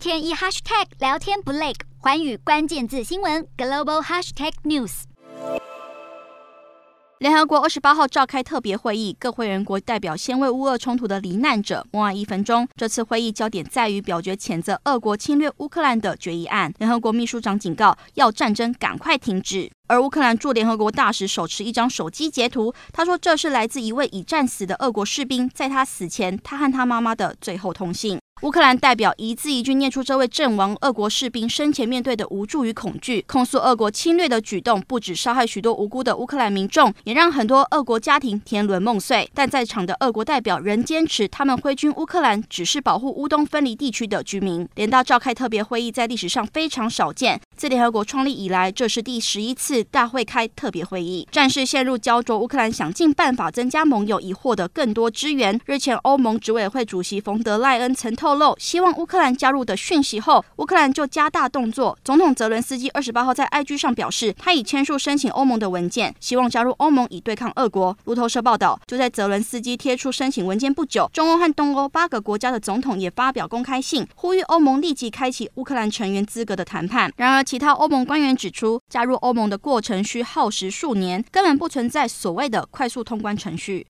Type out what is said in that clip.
天一 hashtag 聊天不累，环宇关键字新闻 global hashtag news。联合国二十八号召开特别会议，各会员国代表先为乌俄冲突的罹难者默哀一分钟。这次会议焦点在于表决谴责俄国侵略乌克兰的决议案。联合国秘书长警告，要战争赶快停止。而乌克兰驻联合国大使手持一张手机截图，他说这是来自一位已战死的俄国士兵，在他死前，他和他妈妈的最后通信。乌克兰代表一字一句念出这位阵亡俄国士兵生前面对的无助与恐惧，控诉俄国侵略的举动不止伤害许多无辜的乌克兰民众，也让很多俄国家庭天伦梦碎。但在场的俄国代表仍坚持，他们挥军乌克兰只是保护乌东分离地区的居民。连大召开特别会议在历史上非常少见，自联合国创立以来，这是第十一次大会开特别会议。战事陷入焦灼，乌克兰想尽办法增加盟友，以获得更多支援。日前，欧盟执委会主席冯德莱恩曾透。透露希望乌克兰加入的讯息后，乌克兰就加大动作。总统泽伦斯基二十八号在 IG 上表示，他已签署申请欧盟的文件，希望加入欧盟以对抗俄国。路透社报道，就在泽伦斯基贴出申请文件不久，中欧和东欧八个国家的总统也发表公开信，呼吁欧盟立即开启乌克兰成员资格的谈判。然而，其他欧盟官员指出，加入欧盟的过程需耗时数年，根本不存在所谓的快速通关程序。